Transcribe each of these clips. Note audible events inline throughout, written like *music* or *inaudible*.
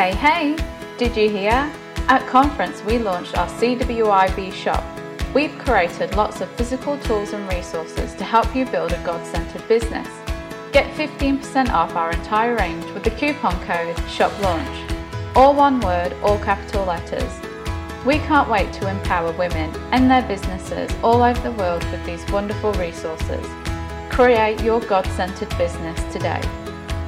Hey, hey! Did you hear? At conference, we launched our CWIB shop. We've created lots of physical tools and resources to help you build a God centered business. Get 15% off our entire range with the coupon code SHOPLAUNCH. All one word, all capital letters. We can't wait to empower women and their businesses all over the world with these wonderful resources. Create your God centered business today.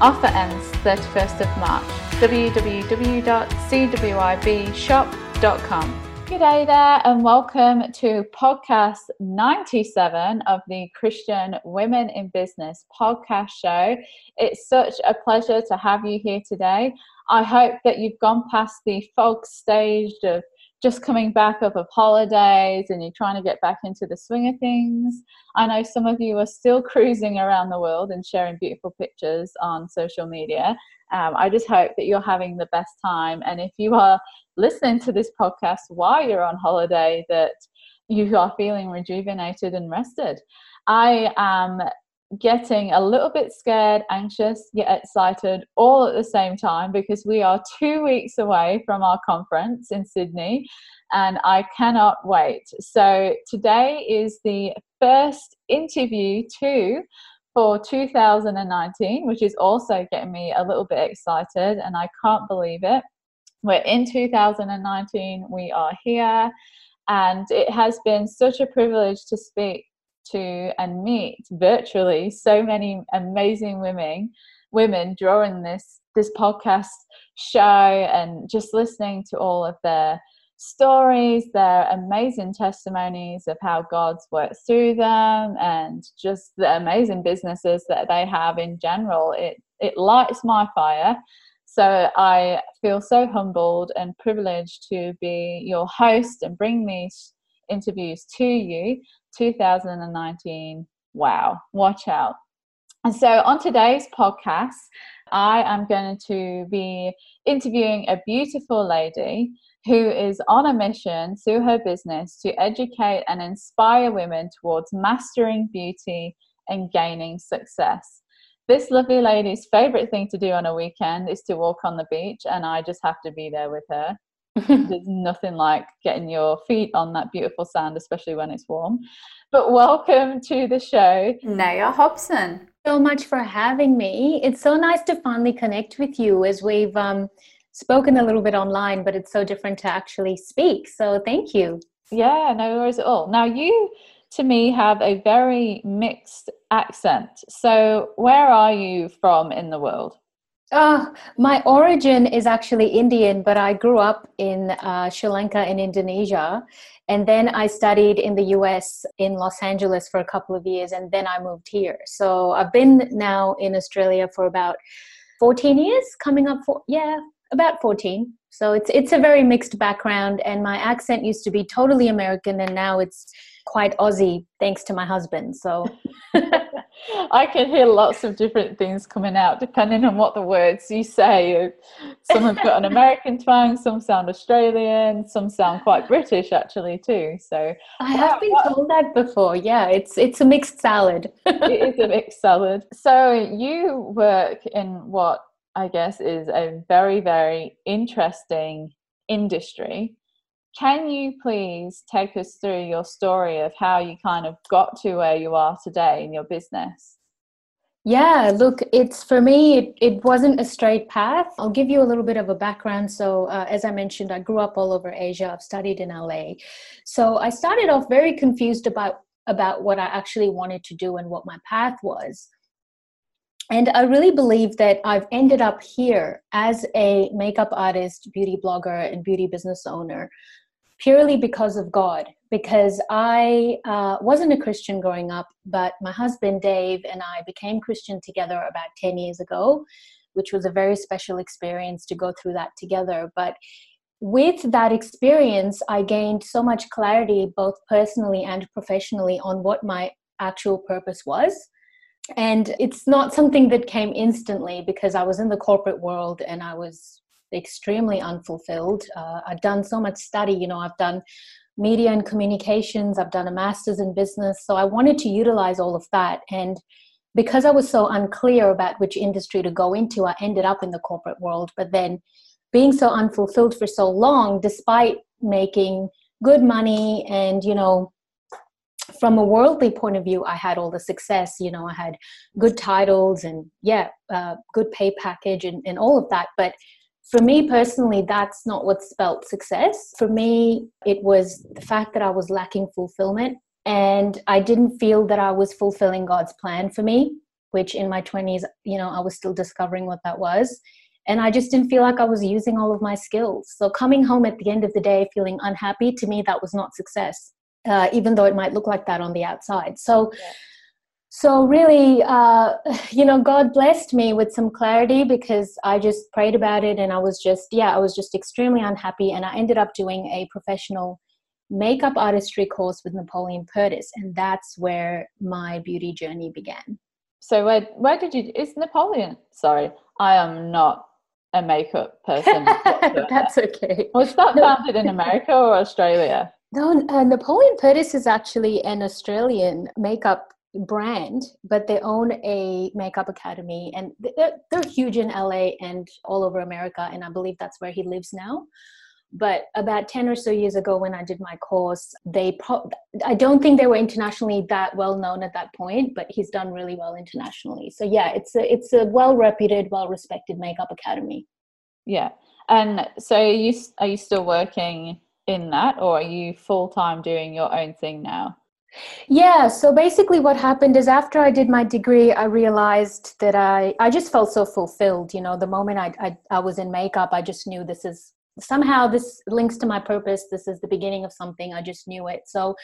Offer ends 31st of March. www.cwibshop.com. G'day there, and welcome to podcast 97 of the Christian Women in Business podcast show. It's such a pleasure to have you here today. I hope that you've gone past the fog stage of just coming back up of holidays and you're trying to get back into the swing of things. I know some of you are still *laughs* cruising around the world and sharing beautiful pictures on social media. Um, I just hope that you're having the best time. And if you are listening to this podcast while you're on holiday, that you are feeling rejuvenated and rested. I am getting a little bit scared, anxious, yet excited all at the same time because we are two weeks away from our conference in Sydney and I cannot wait. So, today is the first interview, too, for 2019, which is also getting me a little bit excited and I can't believe it. We're in 2019, we are here, and it has been such a privilege to speak to and meet virtually so many amazing women women during this this podcast show and just listening to all of their stories their amazing testimonies of how god's worked through them and just the amazing businesses that they have in general. It it lights my fire. So i feel so humbled and privileged to be your host and bring these interviews to you 2019. Wow, watch out. And so on today's podcast, I am going to be interviewing a beautiful lady who is on a mission through her business to educate and inspire women towards mastering beauty and gaining success. This lovely lady's favorite thing to do on a weekend is to walk on the beach, and I just have to be there with her. *laughs* There's nothing like getting your feet on that beautiful sand, especially when it's warm. But welcome to the show, Neha Hobson. So much for having me. It's so nice to finally connect with you as we've um, spoken a little bit online, but it's so different to actually speak. So thank you. Yeah, no worries at all. Now, you to me have a very mixed accent. So, where are you from in the world? Uh, my origin is actually Indian, but I grew up in uh, Sri Lanka and Indonesia. And then I studied in the US in Los Angeles for a couple of years, and then I moved here. So I've been now in Australia for about 14 years, coming up for, yeah, about 14. So it's, it's a very mixed background, and my accent used to be totally American, and now it's quite Aussie thanks to my husband. So *laughs* *laughs* I can hear lots of different things coming out depending on what the words you say. Some have got an American twang, some sound Australian, some sound quite British actually too. So I have been uh, told that before. Yeah, it's it's a mixed salad. *laughs* it is a mixed salad. So you work in what I guess is a very very interesting industry can you please take us through your story of how you kind of got to where you are today in your business? Yeah, look, it's for me, it, it wasn't a straight path. I'll give you a little bit of a background. So, uh, as I mentioned, I grew up all over Asia. I've studied in LA. So, I started off very confused about about what I actually wanted to do and what my path was. And I really believe that I've ended up here as a makeup artist, beauty blogger, and beauty business owner purely because of God. Because I uh, wasn't a Christian growing up, but my husband Dave and I became Christian together about 10 years ago, which was a very special experience to go through that together. But with that experience, I gained so much clarity, both personally and professionally, on what my actual purpose was. And it's not something that came instantly because I was in the corporate world and I was extremely unfulfilled. Uh, I've done so much study, you know, I've done media and communications, I've done a master's in business. So I wanted to utilize all of that. And because I was so unclear about which industry to go into, I ended up in the corporate world. But then being so unfulfilled for so long despite making good money and you know from a worldly point of view i had all the success you know i had good titles and yeah uh, good pay package and, and all of that but for me personally that's not what spelt success. For me it was the fact that i was lacking fulfillment and i didn't feel that i was fulfilling god's plan for me which in my 20s you know i was still discovering what that was. And i just didn't feel like i was using all of my skills. So coming home at the end of the day feeling unhappy to me that was not success uh, even though it might look like that on the outside. So yeah. So really uh, *laughs* you know god blessed me with some clarity because i just prayed about it and i was just yeah i was just extremely unhappy and i ended up doing a professional makeup artistry course with napoleon perdis and that's where my beauty journey began so where where did you is napoleon sorry i am not a makeup person. *laughs* That's okay. Was that no. founded in America or Australia? No, uh, Napoleon Perdis is actually an Australian makeup brand, but they own a makeup academy and they're, they're huge in LA and all over America. And I believe that's where he lives now. But about 10 or so years ago, when I did my course, they pro- I don't think they were internationally that well known at that point, but he's done really well internationally. So yeah, it's a it's a well reputed, well respected makeup academy. Yeah, and so are you are you still working in that, or are you full time doing your own thing now? Yeah, so basically what happened is after I did my degree, I realized that I, I just felt so fulfilled. You know, the moment I, I, I was in makeup, I just knew this is somehow this links to my purpose this is the beginning of something i just knew it so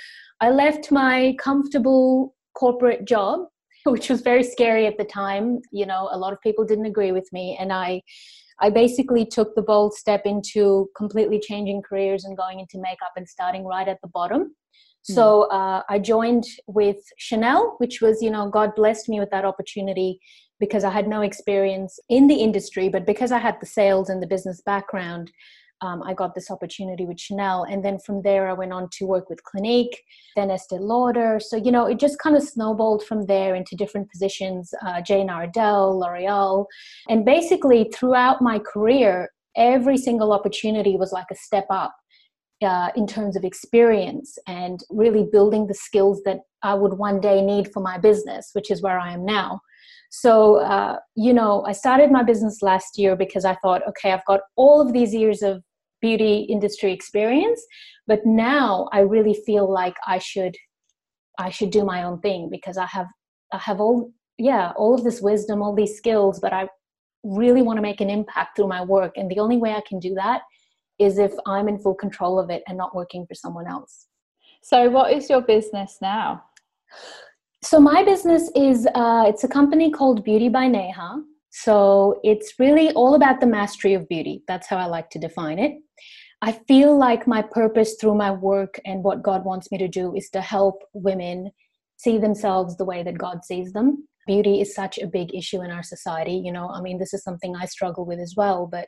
i left my comfortable corporate job *laughs* which was very scary at the time you know a lot of people didn't agree with me and i i basically took the bold step into completely changing careers and going into makeup and starting right at the bottom. So uh, i joined with chanel which was you know god blessed me with that opportunity because I had no experience in the industry, but because I had the sales and the business background, um, I got this opportunity with Chanel. And then from there, I went on to work with Clinique, then Estee Lauder. So, you know, it just kind of snowballed from there into different positions, uh, Jane Iredale, L'Oreal. And basically, throughout my career, every single opportunity was like a step up. Uh, in terms of experience and really building the skills that I would one day need for my business, which is where I am now. So, uh, you know, I started my business last year because I thought, okay, I've got all of these years of beauty industry experience, but now I really feel like I should, I should do my own thing because I have, I have all, yeah, all of this wisdom, all these skills, but I really want to make an impact through my work. And the only way I can do that is if I'm in full control of it and not working for someone else. So, what is your business now? So my business is uh, it's a company called Beauty by Neha. So it's really all about the mastery of beauty. That's how I like to define it. I feel like my purpose through my work and what God wants me to do is to help women see themselves the way that God sees them. Beauty is such a big issue in our society. You know, I mean, this is something I struggle with as well, but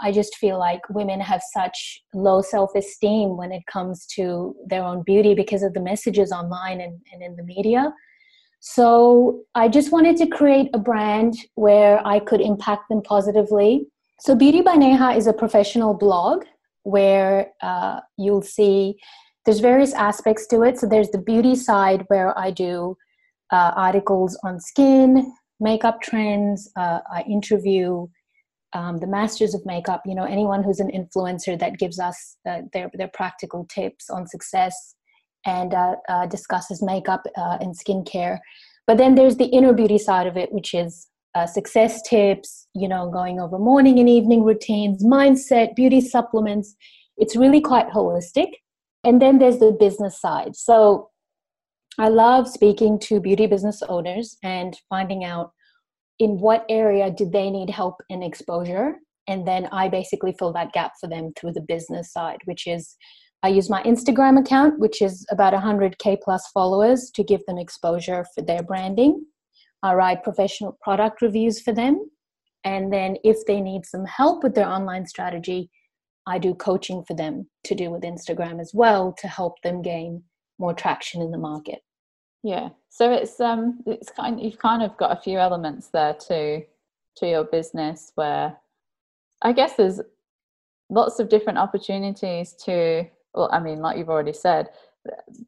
I just feel like women have such low self esteem when it comes to their own beauty because of the messages online and, and in the media. So I just wanted to create a brand where I could impact them positively. So Beauty by Neha is a professional blog where uh, you'll see there's various aspects to it. So there's the beauty side where I do uh, articles on skin, makeup trends. Uh, I interview um, the masters of makeup you know anyone who's an influencer that gives us uh, their, their practical tips on success and uh, uh, discusses makeup uh, and skincare. But then there's the inner beauty side of it which is uh, success tips you know going over morning and evening routines mindset beauty supplements. It's really quite holistic. And then there's the business side. So i love speaking to beauty business owners and finding out in what area did they need help and exposure? And then i basically fill that gap for them through the business side which is i use my instagram account which is about 100k plus followers to give them exposure for their branding. I write professional product reviews for them. And then if they need some help with their online strategy i do coaching for them to do with instagram as well to help them gain more traction in the market yeah. So it's um it's kind you've kind of got a few elements there to to your business where I guess there's lots of different opportunities to well i mean like you've already said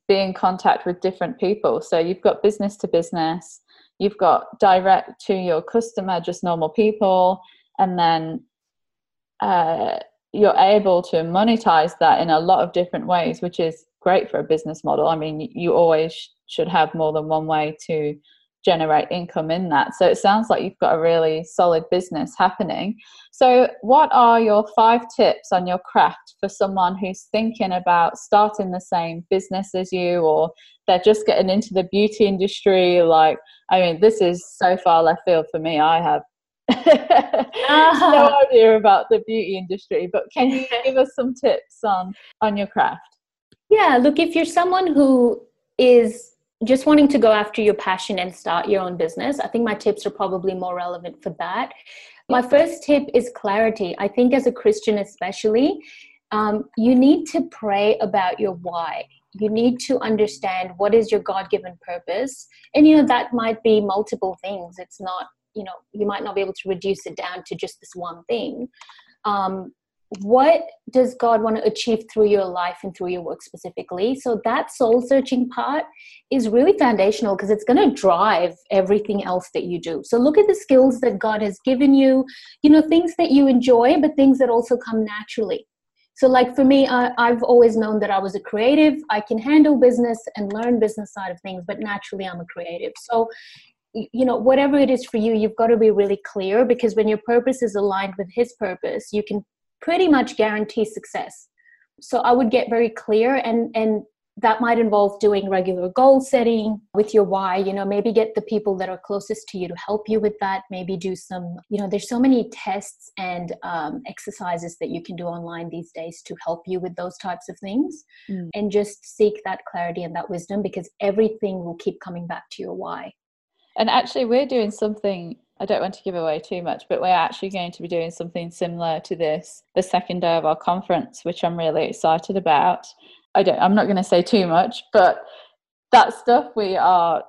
be in contact with different people so you've got business to business you've got direct to your customer just normal people and then uh, you're able to monetize that in a lot of different ways which is great for a business model i mean you always should have more than one way to generate income in that. So it sounds like you've got a really solid business happening. So, what are your five tips on your craft for someone who's thinking about starting the same business as you, or they're just getting into the beauty industry? Like, I mean, this is so far left field for me. I have uh-huh. *laughs* no *laughs* idea about the beauty industry, but can you *laughs* give us some tips on on your craft? Yeah, look, if you're someone who is just wanting to go after your passion and start your own business, I think my tips are probably more relevant for that. My first tip is clarity. I think as a Christian, especially, um, you need to pray about your why. You need to understand what is your God given purpose. And, you know, that might be multiple things. It's not, you know, you might not be able to reduce it down to just this one thing. Um, what does God want to achieve through your life and through your work specifically? So that soul searching part is really foundational because it's going to drive everything else that you do. So look at the skills that God has given you, you know, things that you enjoy, but things that also come naturally. So, like for me, I, I've always known that I was a creative. I can handle business and learn business side of things, but naturally, I'm a creative. So, you know whatever it is for you you've got to be really clear because when your purpose is aligned with his purpose you can pretty much guarantee success. So I would get very clear and and that might involve doing regular goal setting with your why you know maybe get the people that are closest to you to help you with that maybe do some you know there's so many tests and um, exercises that you can do online these days to help you with those types of things mm. and just seek that clarity and that wisdom because everything will keep coming back to your why and actually we're doing something I don't want to give away too much, but we're actually going to be doing something similar to this the second day of our conference, which I'm really excited about. I don't I'm not going to say too much, but that stuff we are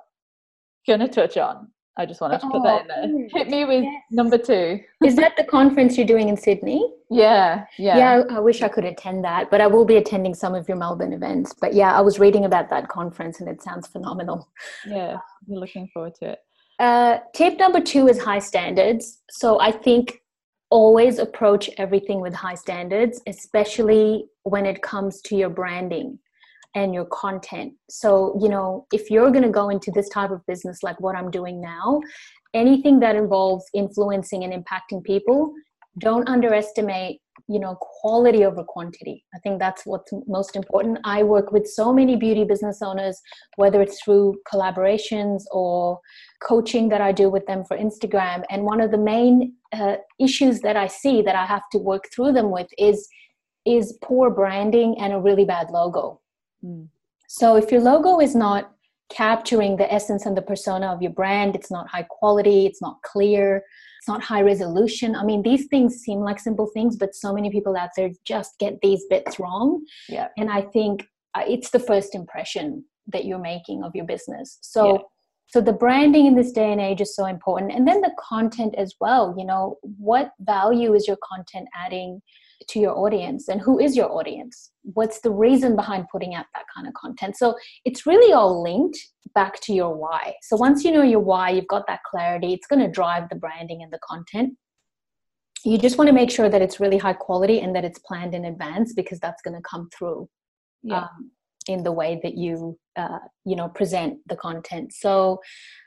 going to touch on. I just wanted to put that oh, in there. Oh, Hit me with yes. number two. Is that the conference you're doing in Sydney? *laughs* Yeah, yeah. Yeah, I, I wish I could attend that, but I will be attending some of your Melbourne events. But yeah, I was reading about that conference and it sounds phenomenal. Yeah, we're looking forward to it. Uh, tip number two is high standards. So I think always approach everything with high standards, especially when it comes to your branding and your content. So, you know, if you're going to go into this type of business like what I'm doing now, anything that involves influencing and impacting people, don't underestimate you know quality over quantity. I think that's what's most important. I work with so many beauty business owners whether it's through collaborations or coaching that i do with them for instagram. And one of the main uh, issues that i see that i have to work through them with is is poor branding and a really bad logo. Mm. so if your logo is not capturing the essence and the persona of your brand. It's not high quality it's not clear it's not high resolution. I mean these things seem like simple things but so many people out there just get these bits wrong. Yeah. And i think uh, it's the first impression that you're making of your business. So yeah. so the branding in this day and age is so important. And then the content as well you know what value is your content adding to your audience and who is your audience? What's the reason behind putting out that kind of content? So it's really all linked back to your why. So once you know your why you've got that clarity it's going to drive the branding and the content. You just want to make sure that it's really high quality and that it's planned in advance because that's going to come through yeah. um, in the way that you uh, you know present the content. So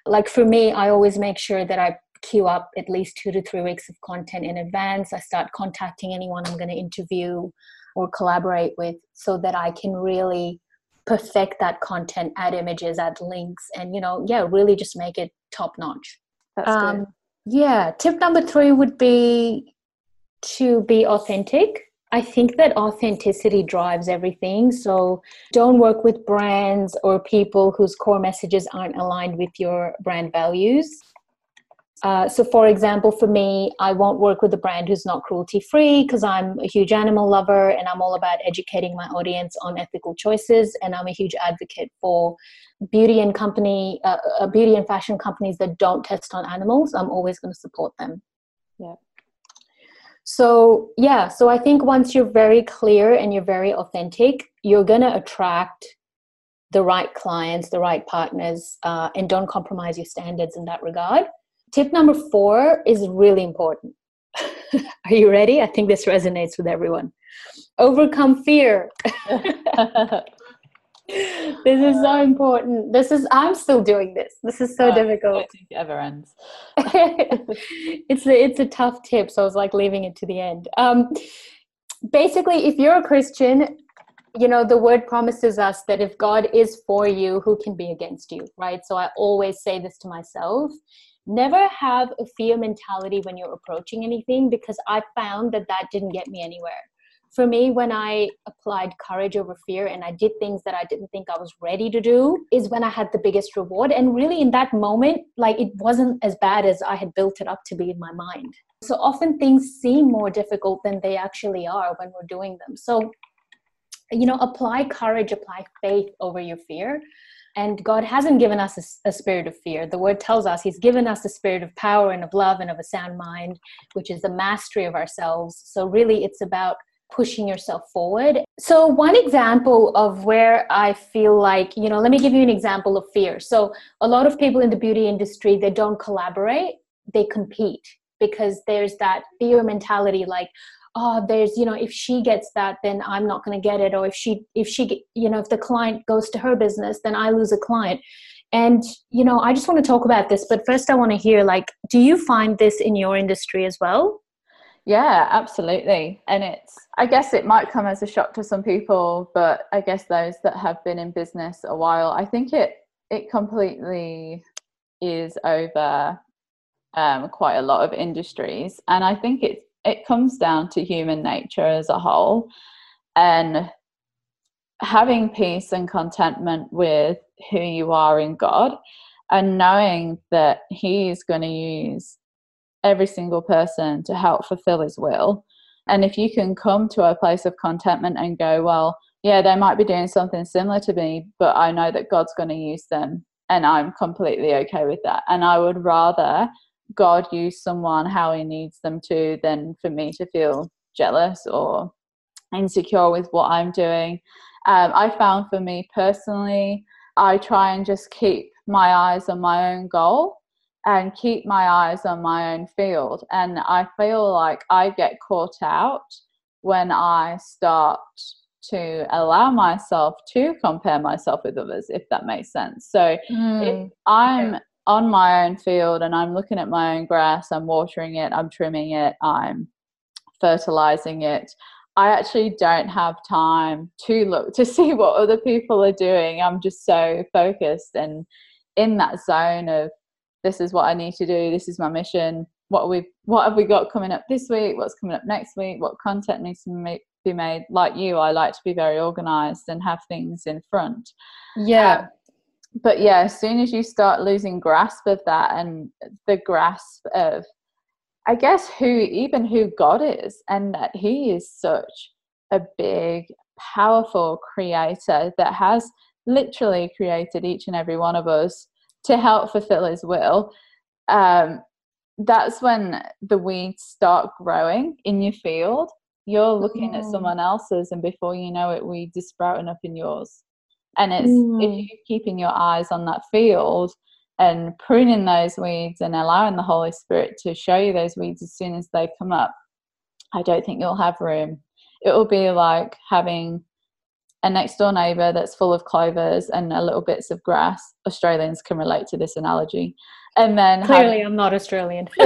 like for me i always make sure that i queue up at least two to three weeks of content in advance. I start contacting anyone I'm going to interview or collaborate with so that I can really perfect that content, add images, add links, and you know, yeah, really just make it top notch. That's um, good. Yeah. Tip number three would be to be authentic. I think that authenticity drives everything. So don't work with brands or people whose core messages aren't aligned with your brand values. Uh, so, for example, for me, I won't work with a brand who's not cruelty free because I'm a huge animal lover and I'm all about educating my audience on ethical choices. And I'm a huge advocate for beauty and company, uh, uh beauty and fashion companies that don't test on animals. I'm always going to support them. Yeah. So, yeah, so I think once you're very clear and you're very authentic, you're going to attract the right clients, the right partners, uh, and don't compromise your standards in that regard. Tip number four is really important. *laughs* Are you ready? I think this resonates with everyone. Overcome fear. *laughs* this is so important. This is I'm still doing this. This is so difficult. I don't think it ever ends. *laughs* it's a, it's a tough tip, so I was like leaving it to the end. Um, basically, if you're a Christian, you know the word promises us that if God is for you, who can be against you, right? So I always say this to myself. Never have a fear mentality when you're approaching anything because I found that that didn't get me anywhere. For me when i applied courage over fear and i did things that i didn't think i was ready to do is when i had the biggest reward. And really in that moment like it wasn't as bad as i had built it up to be in my mind. So often things seem more difficult than they actually are when we're doing them. So you know apply courage apply faith over your fear and God hasn't given us a, a, spirit of fear. The word tells us He's given us a spirit of power and of love and of a sound mind, which is the mastery of ourselves. So, really, it's about pushing yourself forward. So, one example of where I feel like, you know, let me give you an example of fear. So, a lot of people in the beauty industry, they don't collaborate, they compete because there's that fear mentality like, oh there's you know if she gets that then i'm not going to get it or if she if she you know if the client goes to her business then i lose a client and you know i just want to talk about this but first i want to hear like do you find this in your industry as well yeah, absolutely. And it's, I guess it might come as a shock to some people, but I guess those that have been in business a while, I think it, it completely is over um, quite a lot of industries. And I think it, it comes down to human nature as a whole and having peace and contentment with who you are in God and knowing that He is going to use every single person to help fulfill his will. And if you can come to a place of contentment and go, well, yeah, they might be doing something similar to me, but I know that God's going to use them and I'm completely okay with that. And I would rather God use someone how he needs them to than for me to feel jealous or insecure with what I'm doing. Um, I found for me personally, I try and just keep my eyes on my own goal and keep my eyes on my own field. And I feel like I get caught out when I start to allow myself to compare myself with others, if that makes sense. So mm. if I'm. On my own field and I'm looking at my own grass, I'm watering it, I'm trimming it, I'm fertilizing it. I actually don't have time to look to *laughs* see what other people are doing. I'm just so focused and in that zone of this is what I need to do. This is my mission. What we what have we got coming up this week? What's coming up next week? What content needs to be made? Like you, I like to be very organized and have things in front. Yeah. Um, but yeah, as soon as you start losing grasp of that and the grasp of, I guess who even who God is, and that He is such a big, powerful creator that has literally created each and every one of us to help fulfill his will um, that's when the weeds start growing in your field you're looking mm. at someone else's and before you know it weeds are sprouting up in yours and it's mm. if you're keeping your eyes on that field and pruning those weeds and allowing the holy spirit to show you those weeds as soon as they come up i don't think you'll have room it will be like having a next door neighbour that's full of clovers and a little bits of grass. Australians can relate to this analogy. And then clearly, have, I'm not Australian. *laughs* *laughs* *laughs*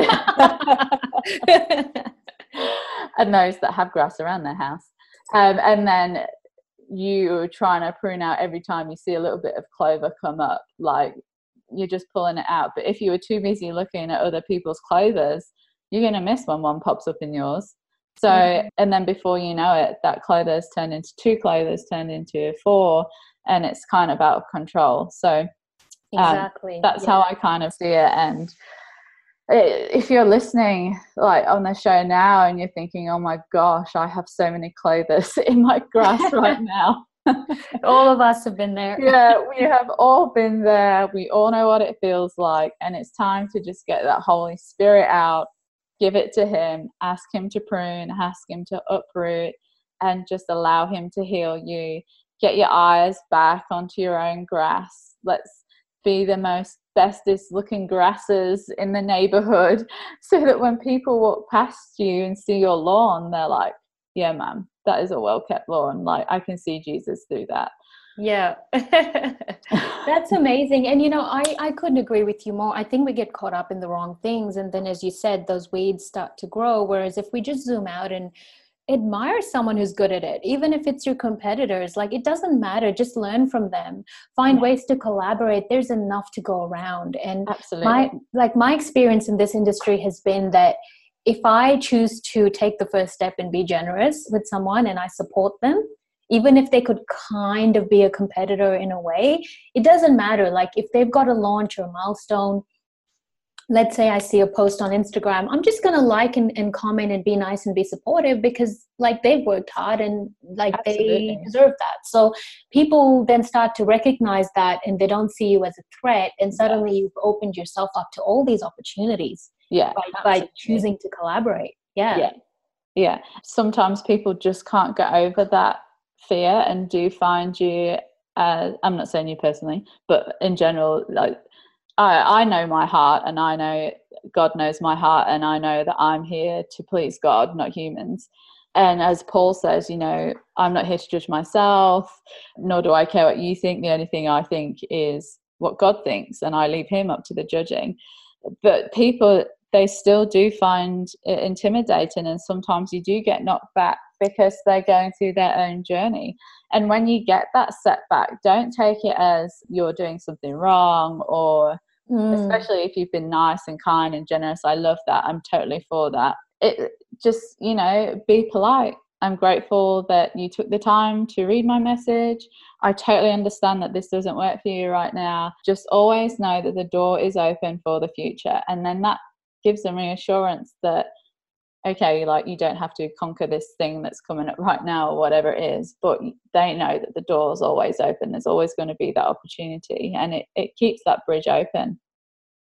and those that have grass around their house. Um, and then you trying to prune out every time you see a little bit of clover come up, like you're just pulling it out. But if you were too busy looking at other people's clovers, you're going to miss when one pops up in yours. So, mm-hmm. and then before you know it, that clothes turned into two clovers turned into four, and it's kind of out of control. So, um, exactly. That's yeah. how I kind of see it. And if you're listening like on the show now and you're thinking, oh my gosh, I have so many clothes *laughs* in my grass right *laughs* now. all of us have been there. yeah, we have all been there. We all know what it feels like. And it's time to just get that Holy Spirit out give it to him ask him to prune ask him to uproot and just allow him to heal you get your eyes back onto your own grass let's be the most bestest looking grasses in the neighborhood *laughs* so that when people walk past you and see your lawn they're like yeah man that is a well kept lawn. Like i can see jesus through that. Yeah. *laughs* That's amazing. And you know i i couldn't agree with you more. I think we get caught up in the wrong things and then as you said those weeds start to grow whereas if we just zoom out and admire someone who's good at it even if it's your competitors like it doesn't matter just learn from them find yeah. ways to collaborate there's enough to go around. And absolutely. my like my experience in this industry has been that if i choose to take the first step and be generous with someone and i support them even if they could kind of be a competitor in a way it doesn't matter. Like if they've got a launch or a milestone let's say I see a post on Instagram, I'm just going to like and, and, comment and be nice and be supportive because like they've worked hard and like Absolutely. they deserve that. So people then start to recognize that and they don't see you as a threat. And suddenly you've opened yourself up to all these opportunities yeah, by, by choosing to collaborate. Yeah. Yeah. Yeah. Sometimes people just can't get over that fear and do find you uh, I'm not saying you personally, but in general, like I, I know my heart and I know God knows my heart and I know that I'm here to please God, not humans. And as Paul says, you know, I'm not here to judge myself, nor do I care what you think. The only thing I think is what God thinks, and I leave Him up to the judging. But people, they still do find it intimidating, and sometimes you do get knocked back because they're going through their own journey. And when you get that setback, don't take it as you're doing something wrong or mm. especially if you've been nice and kind and generous. I love that. I'm totally for that. It just, you know, be polite. I'm grateful that you took the time to read my message. I totally understand that this doesn't work for you right now. Just always know that the door is open for the future. And then that gives them reassurance that okay, like you don't have to conquer this thing that's coming up right now or whatever it is, but they know that the door's always open. There's always going to be that opportunity and it, it keeps that bridge open.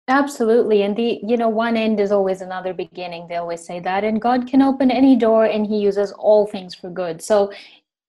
Absolutely. And the, you know, one end is always another beginning. They always say that. And God can open any door and He uses all things for good. So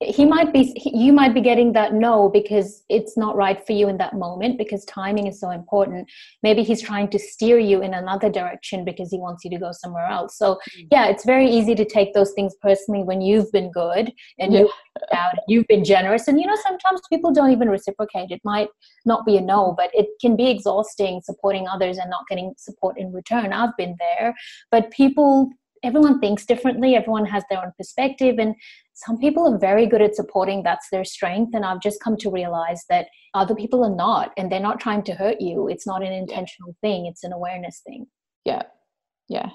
he might be you might be getting that no because it's not right for you in that moment because timing is so important. Maybe he's trying to steer you in another direction because he wants you to go somewhere else. So mm. yeah it's very easy to take those things personally when you've been good and yeah. you've out you've been generous. And you know sometimes people don't even reciprocate. It might not be a no but it can be exhausting supporting others and not getting support in return. I've been there. But people everyone thinks differently. Everyone has their own perspective. And some people are very good at supporting that's their strength and i've just come to realize that other people are not and they're not trying to hurt you. It's not an intentional thing it's an awareness thing. Yeah. Yeah.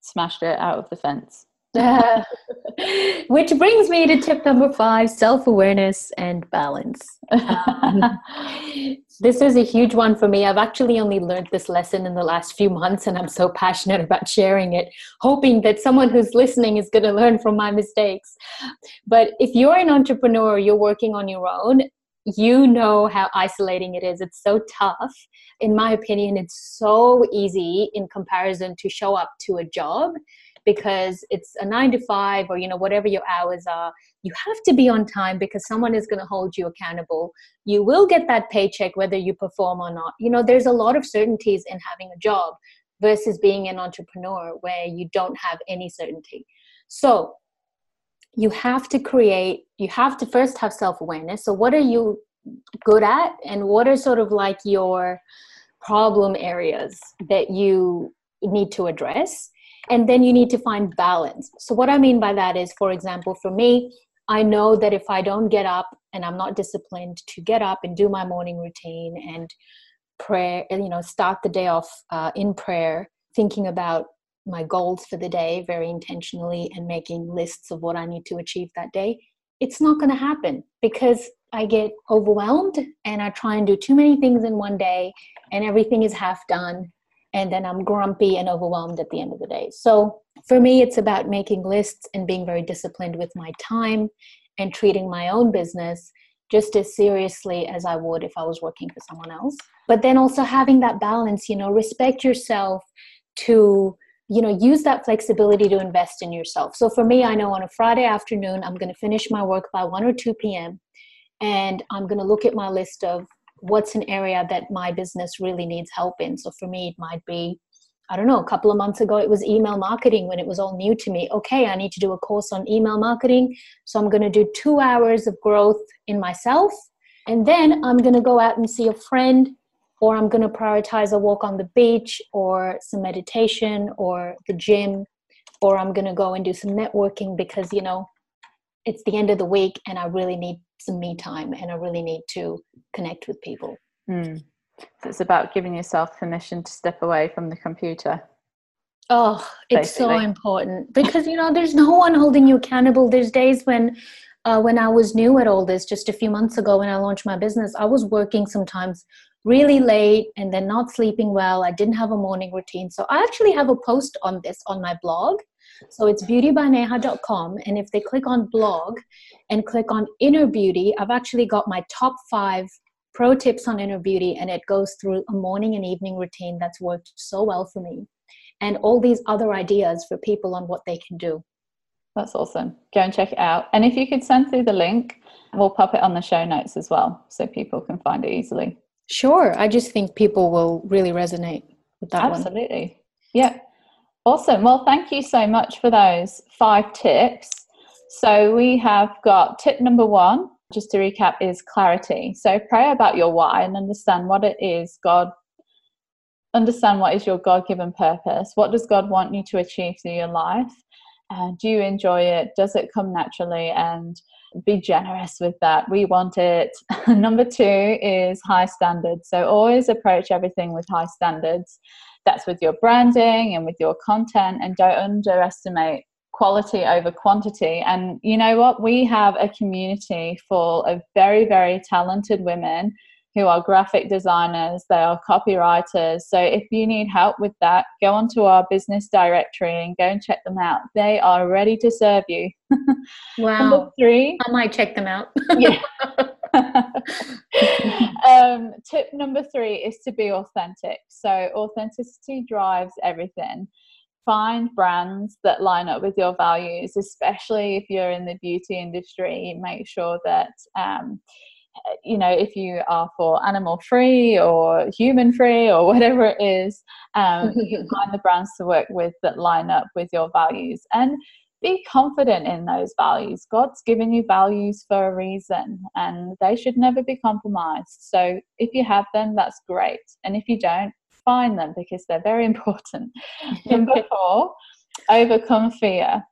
Smashed it out of the fence *laughs* which brings me to tip number five self awareness and balance. Um, *laughs* this is a huge one for me. I've actually only learned this lesson in the last few months, and I'm so passionate about sharing it, hoping that someone who's listening is going to learn from my mistakes. But if you're an entrepreneur, you're working on your own, you know how isolating it is. It's so tough. In my opinion, it's so easy in comparison to show up to a job because it's a nine to five or you know whatever your hours are you have to be on time because someone is going to hold you accountable. You will get that paycheck whether you perform or not. You know there's a lot of certainties in having a job versus being an entrepreneur where you don't have any certainty. So you have to create you have to first have self-awareness. So what are you good at and what are sort of like your problem areas that you need to address and then you need to find balance. So what i mean by that is for example for me i know that if i don't get up and i'm not disciplined to get up and do my morning routine and prayer you know start the day off uh, in prayer thinking about my goals for the day very intentionally and making lists of what i need to achieve that day it's not going to happen because i get overwhelmed and i try and do too many things in one day and everything is half done and then I'm grumpy and overwhelmed at the end of the day. So for me, it's about making lists and being very disciplined with my time and treating my own business just as seriously as I would if I was working for someone else. But then also having that balance, you know, respect yourself to you know use that flexibility to invest in yourself so for me i know on a friday afternoon i'm going to finish my work by 1 or 2 p.m and i'm going to look at my list of what's an area that my business really needs help in? So for me it might be i don't know a couple of months ago it was email marketing when it was all new to me. Okay i need to do a course on email marketing. So i'm going to do two hours of growth in myself and then i'm going to go out and see a friend or I'm going to prioritize a walk on the beach or some meditation or the gym or I'm going to go and do some networking because you know it's the end of the week and I really need some me time and I really need to connect with people. Mm. So it's about giving yourself permission to step away from the computer. Oh, it's basically. so important because you know there's no one holding you accountable. There's days when uh, when I was new at all this, just a few months ago when I launched my business, I was working sometimes really late and then not sleeping well. I didn't have a morning routine. So I actually have a post on this on my blog. So it's beautybyneha.com. And if they click on blog and click on inner beauty, I've actually got my top five pro tips on inner beauty. And it goes through a morning and evening routine that's worked so well for me. And all these other ideas for people on what they can do. That's awesome. Go and check it out. And if you could send through the link, we'll pop it on the show notes as well so people can find it easily. Sure. I just think people will really resonate with that Absolutely. One. Absolutely. Yeah. Awesome. Well, thank you so much for those five tips. So we have got tip number one, just to recap, is clarity. So pray about your why and understand what it is God understand what is your God given purpose. What does God want you to achieve through your life? Uh, do you enjoy it? Does it come naturally? And be generous with that. We want it. *laughs* Number two is high standards. So always approach everything with high standards. That's with your branding and with your content, and don't underestimate quality over quantity. And you know what? We have a community full of very, very talented women who are graphic designers, they are copywriters. So if you need help with that, go onto our business directory and go and check them out. They are ready to serve you. *laughs* Wow. Number three. I might check them out. yeah. *laughs* *laughs* um, tip number three is to be authentic. So authenticity drives everything. Find brands that line up with your values, especially if you're in the beauty industry. Make sure that um, you know, if you are for animal free or human free or whatever it is, um, you *laughs* find the brands to work with that line up with your values and be confident in those values. God's given you values for a reason and they should never be compromised. So if you have them, that's great. And if you don't, find them because they're very *laughs* important. Number *laughs* four, overcome fear.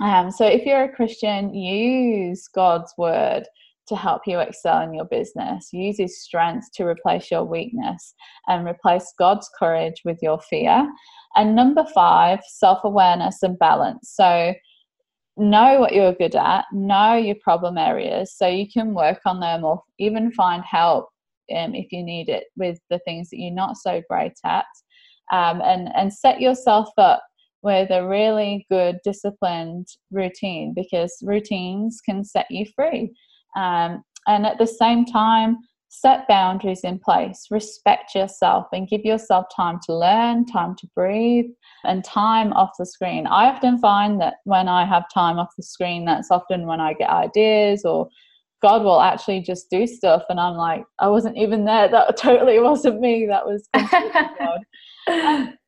Um, so if you're a Christian, use God's word to help you excel in your business. Use his strength to replace your weakness and replace God's courage with your fear. And number five, self awareness and balance. So, know what you're good at, know your problem areas so you can work on them or even find help um, if you need it with the things that you're not so great at. Um, and, and set yourself up with a really good disciplined routine because routines can set you free um, and at the same time, set boundaries in place, respect yourself, and give yourself time to learn, time to breathe, and time off the screen. I often find that when I have time off the screen, that's often when I get ideas or God will actually just do stuff, and I'm like, I wasn't even there. That *laughs* totally wasn't me. That was *laughs* God. Um,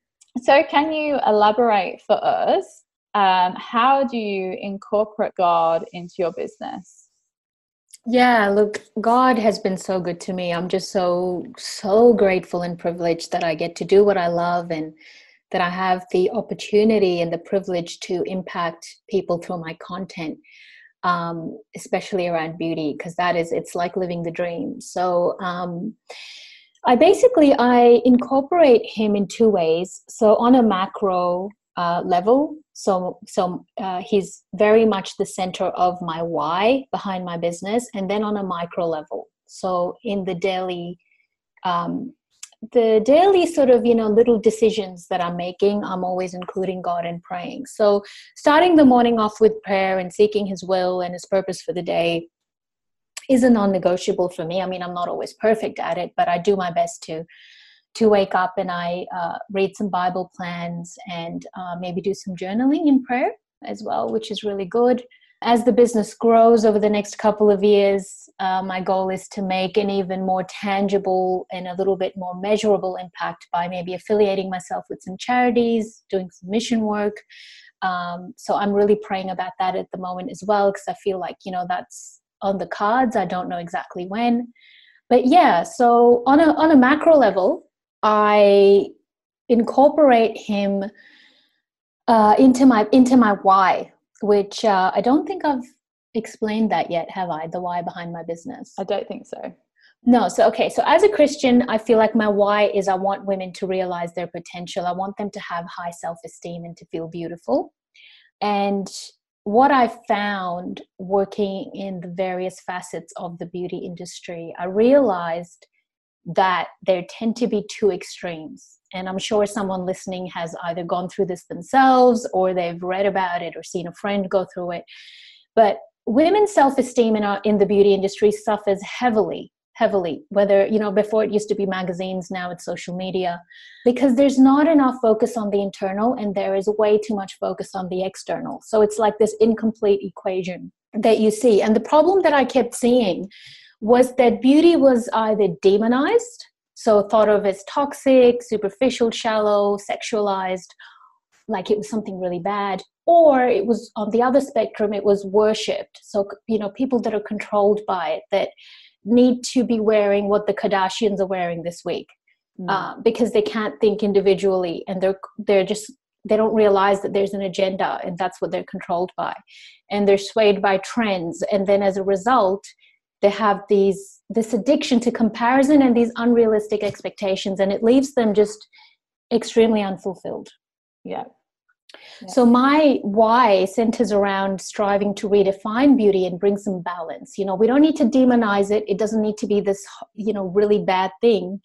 so, can you elaborate for us? Um, how do you incorporate God into your business? Yeah, look, God has been so good to me. I'm just so, so grateful and privileged that I get to do what I love and that I have the opportunity and the privilege to impact people through my content, um, especially around beauty, because that is, it's like living the dream. So, um, I basically I incorporate him in two ways. So on a macro uh, level. So, so uh, he's very much the center of my why behind my business, and then on a micro level. So, in the daily, um, the daily sort of you know little decisions that I'm making, I'm always including God and praying. So, starting the morning off with prayer and seeking His will and His purpose for the day is a non-negotiable for me. I mean, I'm not always perfect at it, but I do my best to to wake up and I uh, read some Bible plans and uh, maybe do some journaling in prayer as well, which is really good. As the business grows over the next couple of years, uh, my goal is to make an even more tangible and a little bit more measurable impact by maybe affiliating myself with some charities, doing some mission work. Um, so I'm really praying about that at the moment as well because I feel like, you know, that's on the cards. I don't know exactly when. But yeah, so on a, on a macro level, I incorporate him uh, into my into my why, which uh, I don't think I've explained that yet, have I? The why behind my business. I don't think so. No, so okay, so as a Christian, I feel like my why is I want women to realize their potential. I want them to have high self esteem and to feel beautiful. And what I found working in the various facets of the beauty industry, I realized that there tend to be two extremes. And I'm sure someone listening has either gone through this themselves or they've read about it or seen a friend go through it. But women's self-esteem in, our, in the beauty industry suffers heavily heavily whether you know before it used to be magazines now it's social media because there's not enough focus on the internal and there is way too much focus on the external so it's like this incomplete equation that you see and the problem that i kept seeing was that beauty was either demonized so thought of as toxic superficial shallow sexualized like it was something really bad or it was on the other spectrum it was worshipped. So you know people that are controlled by it that need to be wearing what the kardashians are wearing this week mm. uh, because they can't think individually and they're they're just they don't realize that there's an agenda and that's what they're controlled by. And they're swayed by trends. And then as a result they have these this addiction to comparison and these unrealistic expectations and it leaves them just extremely unfulfilled yeah so my why centers around striving to redefine beauty and bring some balance. You know, we don't need to demonize it. It doesn't need to be this, you know, really bad thing.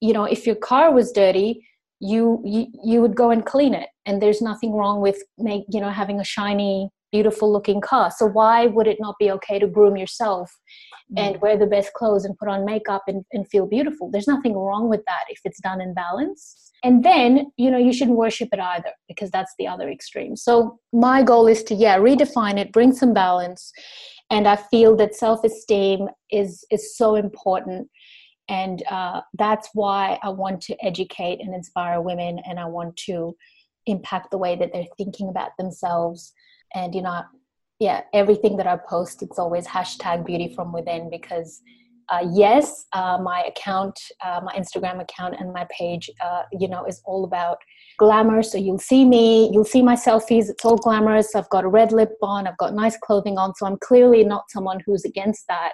You know, if your car was dirty, you you, you would go and clean it, and there's nothing wrong with make you know having a shiny, beautiful looking car. So why would it not be okay to groom yourself mm. and wear the best clothes and put on makeup and, and feel beautiful? There's nothing wrong with that if it's done in balance and then you know you shouldn't worship it either because that's the other extreme so my goal is to yeah redefine it bring some balance and i feel that self-esteem is is so important and uh, that's why i want to educate and inspire women and i want to impact the way that they're thinking about themselves and you know yeah everything that i post it's always hashtag beauty from within because uh, yes, uh, my account, uh, my Instagram account, and my page, uh, you know, is all about glamour. So you'll see me, you'll see my selfies. It's all glamorous. I've got a red lip on. I've got nice clothing on. So I'm clearly not someone who's against that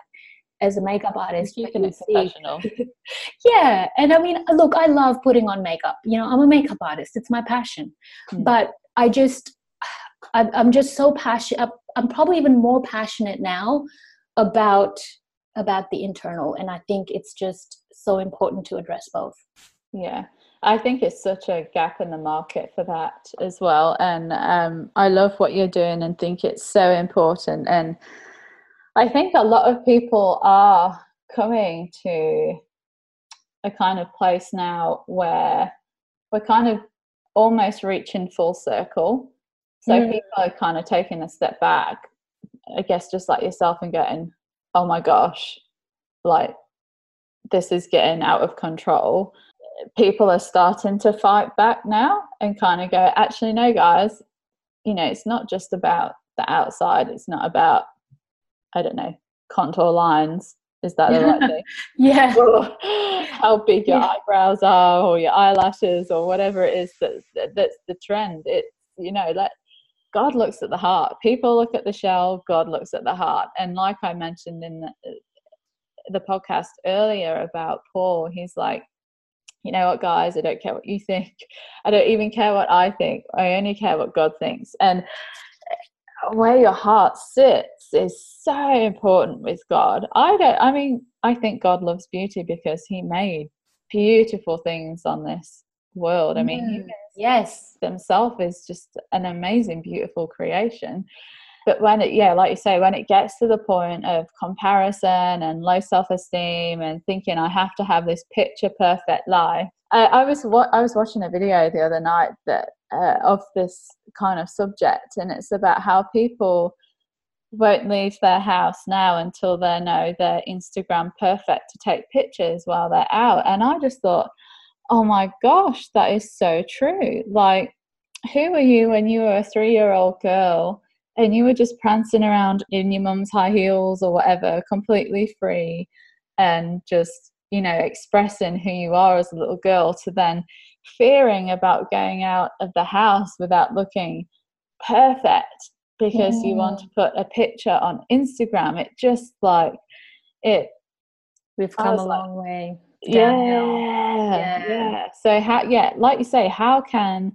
as a makeup artist. You can professional. *laughs* yeah, and I mean, look, I love putting on makeup. You know, I'm a makeup artist. It's my passion. Mm. But I just, I'm just so passionate. I'm probably even more passionate now about about the internal and i think it's just so important to address both yeah i think it's such a gap in the market for that as well and um, i love what you're doing and think it's so important and i think a lot of people are coming to a kind of place now where we're kind of almost reaching full circle so mm. people are kind of taking a step back i guess just like yourself and getting oh my gosh, like this is getting out of control. People are starting to fight back now and kind of go, actually, no, guys, you know, it's not just about the outside, it's not about, I don't know, contour lines. Is that the right *laughs* thing? yeah. *laughs* Or how big your yeah. eyebrows are, or your eyelashes, or whatever it is that's that's the trend. It's you know, like God looks at the heart. People look at the shell, God looks at the heart. And like I mentioned in the, the podcast earlier about Paul, he's like, you know what, guys, I don't care what you think. I don't even care what I think. I only care what God thinks. And where your heart sits is so important with God. I don't, I mean, I think God loves beauty because he made beautiful things on this world. I mean, mm yes. Themselves is just an amazing beautiful creation. But when it yeah like you say when it gets to the point of comparison and low self-esteem and thinking i have to have this picture perfect life I, I was wa- I was watching a video the other night that uh, of this kind of subject, and it's about how people won't leave their house now until they know they're Instagram perfect to take pictures while they're out. And I just thought, oh my gosh, that is so true. Like, who were you when you were a three year old girl and you were just prancing around in your mum's high heels or whatever, completely free and just, you know, expressing who you are as a little girl to then fearing about going out of the house without looking perfect because you want to put a picture on Instagram. It just like it. We've come a long like, way. Yeah, yeah, yeah. So how? Yeah, like you say, how can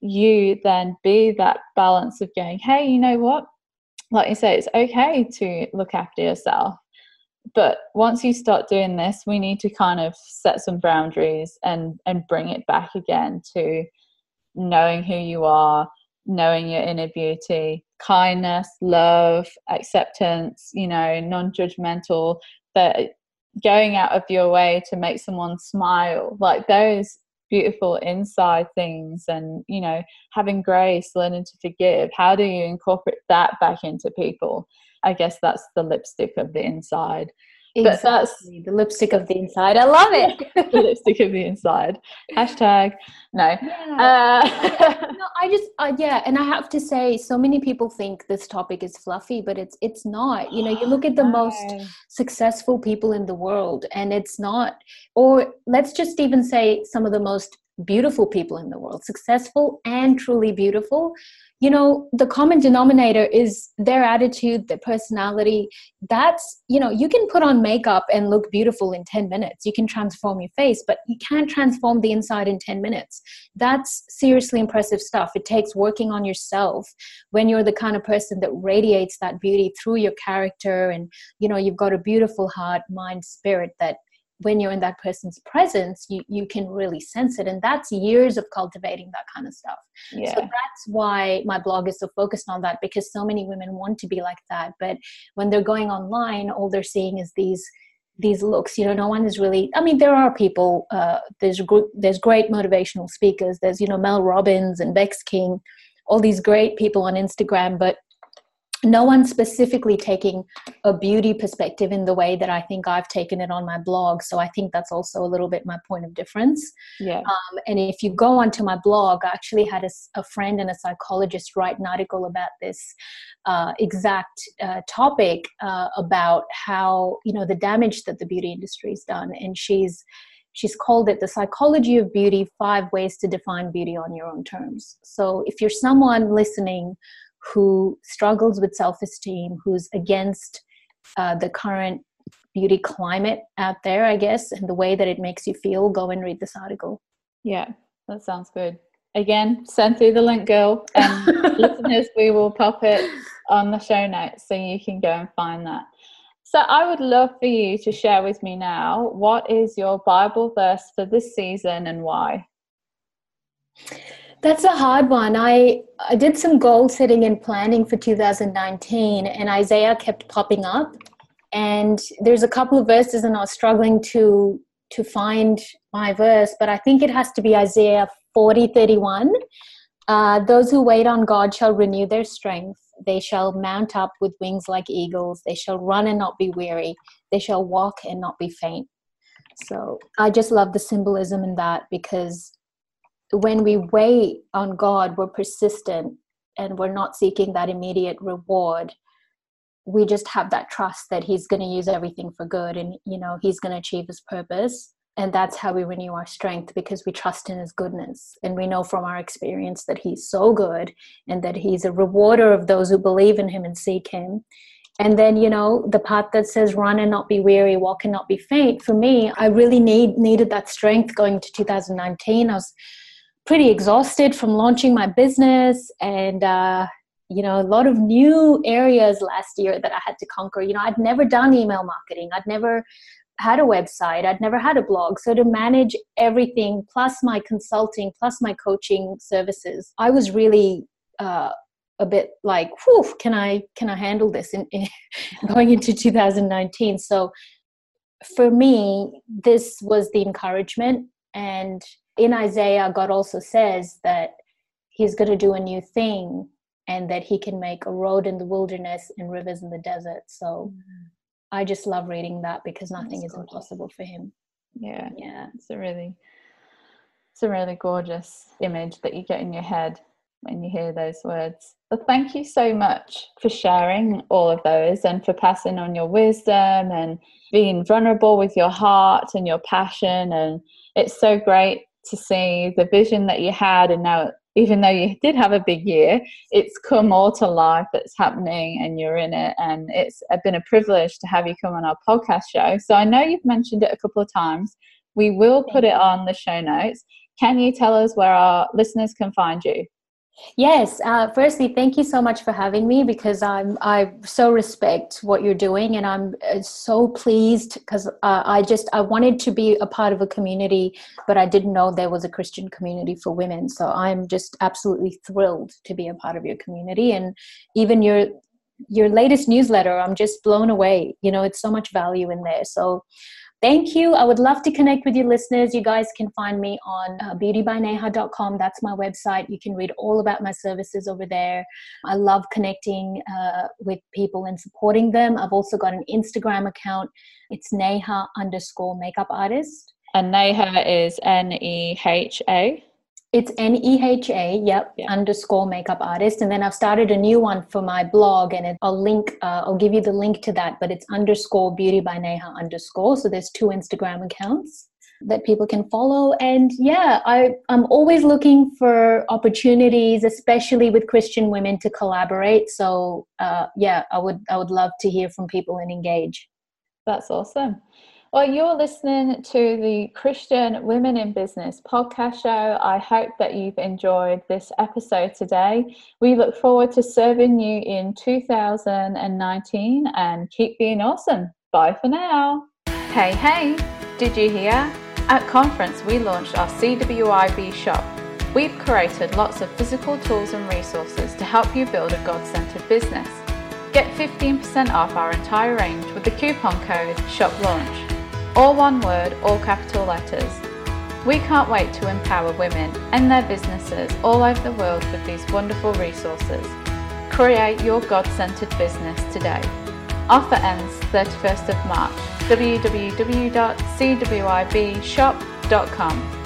you then be that balance of going, hey, you know what? Like you say, it's okay to look after yourself. But once you start doing this, we need to kind of set some boundaries and and bring it back again to knowing who you are, knowing your inner beauty, kindness, love, acceptance, you know, non judgmental, that going out of your way to make someone smile, like those beautiful inside things and you know having grace learning to forgive. How do you incorporate that back into people? I guess that's the lipstick of the inside Exactly. But that's the lipstick of the inside. I love it. *laughs* the lipstick of the inside. Hashtag no. Yeah. Uh, *laughs* no, I just uh, yeah, and I have to say, so many people think this topic is fluffy, but it's it's not. You know, you look at the *gasps* no. most successful people in the world, and it's not. Or let's just even say some of the most beautiful people in the world, successful and truly beautiful, you know the common denominator is their attitude their personality. That's you know you can put on makeup and look beautiful in 10 minutes. You can transform your face but you can't transform the inside in 10 minutes. That's seriously impressive stuff. It takes working on yourself when you're the kind of person that radiates that beauty through your character and you know you've got a beautiful heart mind spirit that when you're in that person's presence you you can really sense it. And that's years of cultivating that kind of stuff. Yeah. so that's why my blog is so focused on that because so many women want to be like that. But when they're going online all they're seeing is these these looks you know no one is really i mean there are people uh, there's group there's great motivational speakers. There's you know mel robbins and bex king all these great people on instagram. But no one specifically taking a beauty perspective in the way that I think I've taken it on my blog. So I think that's also a little bit my point of difference. Yeah. Um, and if you go onto my blog, I actually had a, a, friend and a psychologist write an article about this uh, exact uh, topic uh, about how you know the damage that the beauty industry has done, and she's she's called it the psychology of beauty five ways to define beauty on your own terms so if you're someone listening who struggles with self esteem, who's against uh, the current beauty climate out there, I guess, and the way that it makes you feel, go and read this article. Yeah, that sounds good. Again, send through the link, girl, and *laughs* listeners, we will pop it on the show notes so you can go and find that. So, I would love for you to share with me now what is your Bible verse for this season and why? That's a hard one. I I did some goal setting and planning for 2019, and Isaiah kept popping up. And there's a couple of verses, and I was struggling to to find my verse, but I think it has to be Isaiah 40, 31. Uh, Those who wait on God shall renew their strength. They shall mount up with wings like eagles. They shall run and not be weary. They shall walk and not be faint. So I just love the symbolism in that because when we wait on God, we're persistent and we're not seeking that immediate reward. We just have that trust that He's going to use everything for good and, you know, He's going to achieve His purpose. And that's how we renew our strength because we trust in His goodness. And we know from our experience that He's so good and that He's a rewarder of those who believe in Him and seek Him. And then, you know, the part that says run and not be weary, walk and not be faint. For me, I really need needed that strength going to 2019. I was pretty exhausted from launching my business and uh, you know a lot of new areas last year that i had to conquer. You know i'd never done email marketing. I'd never had a website. I'd never had a blog. So to manage everything plus my consulting plus my coaching services i was really uh, a bit like whew can i can i handle this in, in *laughs* going into 2019 so for me this was the encouragement And in Isaiah, God also says that He's going to do a new thing and that He can make a road in the wilderness and rivers in the desert. So mm-hmm. I just love reading that because nothing That's is gorgeous. impossible for Him. Yeah, yeah, it's a really, it's a really gorgeous image that you get in your head when you hear those words. But thank you so much for sharing all of those and for passing on your wisdom and being vulnerable with your heart and your passion. And it's so great to see the vision that you had. And now, even though you did have a big year, it's come all to life that's happening and you're in it. And it's uh, been a privilege to have you come on our podcast show. So I know you've mentioned it a couple of times. We will put it on the show notes. Can you tell us where our listeners can find you? Yes. Uh, firstly, thank you so much for having me because I'm I so respect what you're doing, and I'm uh, so pleased because uh, I just I wanted to be a part of a community, but I didn't know there was a Christian community for women. So I'm just absolutely thrilled to be a part of your community, and even your your latest newsletter. I'm just blown away. You know, it's so much value in there. So Thank you. I would love to connect with you listeners. You guys can find me on uh, beautybyneha.com. That's my website. You can read all about my services over there. I love connecting uh, with people and supporting them. I've also got an Instagram account. It's Neha underscore makeup artist. And Neha is N E H A. It's N E H A, yep, yeah. underscore makeup artist. And then I've started a new one for my blog, and it, I'll link, uh, I'll give you the link to that, but it's underscore beauty by Neha underscore. So there's two Instagram accounts that people can follow. And yeah, I, I'm always looking for opportunities, especially with Christian women to collaborate. So uh, yeah, I would, I would love to hear from people and engage. That's awesome. Well, you're listening to the Christian Women in Business podcast show. I hope that you've enjoyed this episode today. We look forward to serving you in 2019 and keep being awesome. Bye for now. Hey, hey, did you hear? At conference, we launched our CWIB shop. We've created lots of physical tools and resources to help you build a God centered business. Get 15% off our entire range with the coupon code SHOPLAUNCH. All one word, all capital letters. We can't wait to empower women and their businesses all over the world with these wonderful resources. Create your God centered business today. Offer ends 31st of March. www.cwibshop.com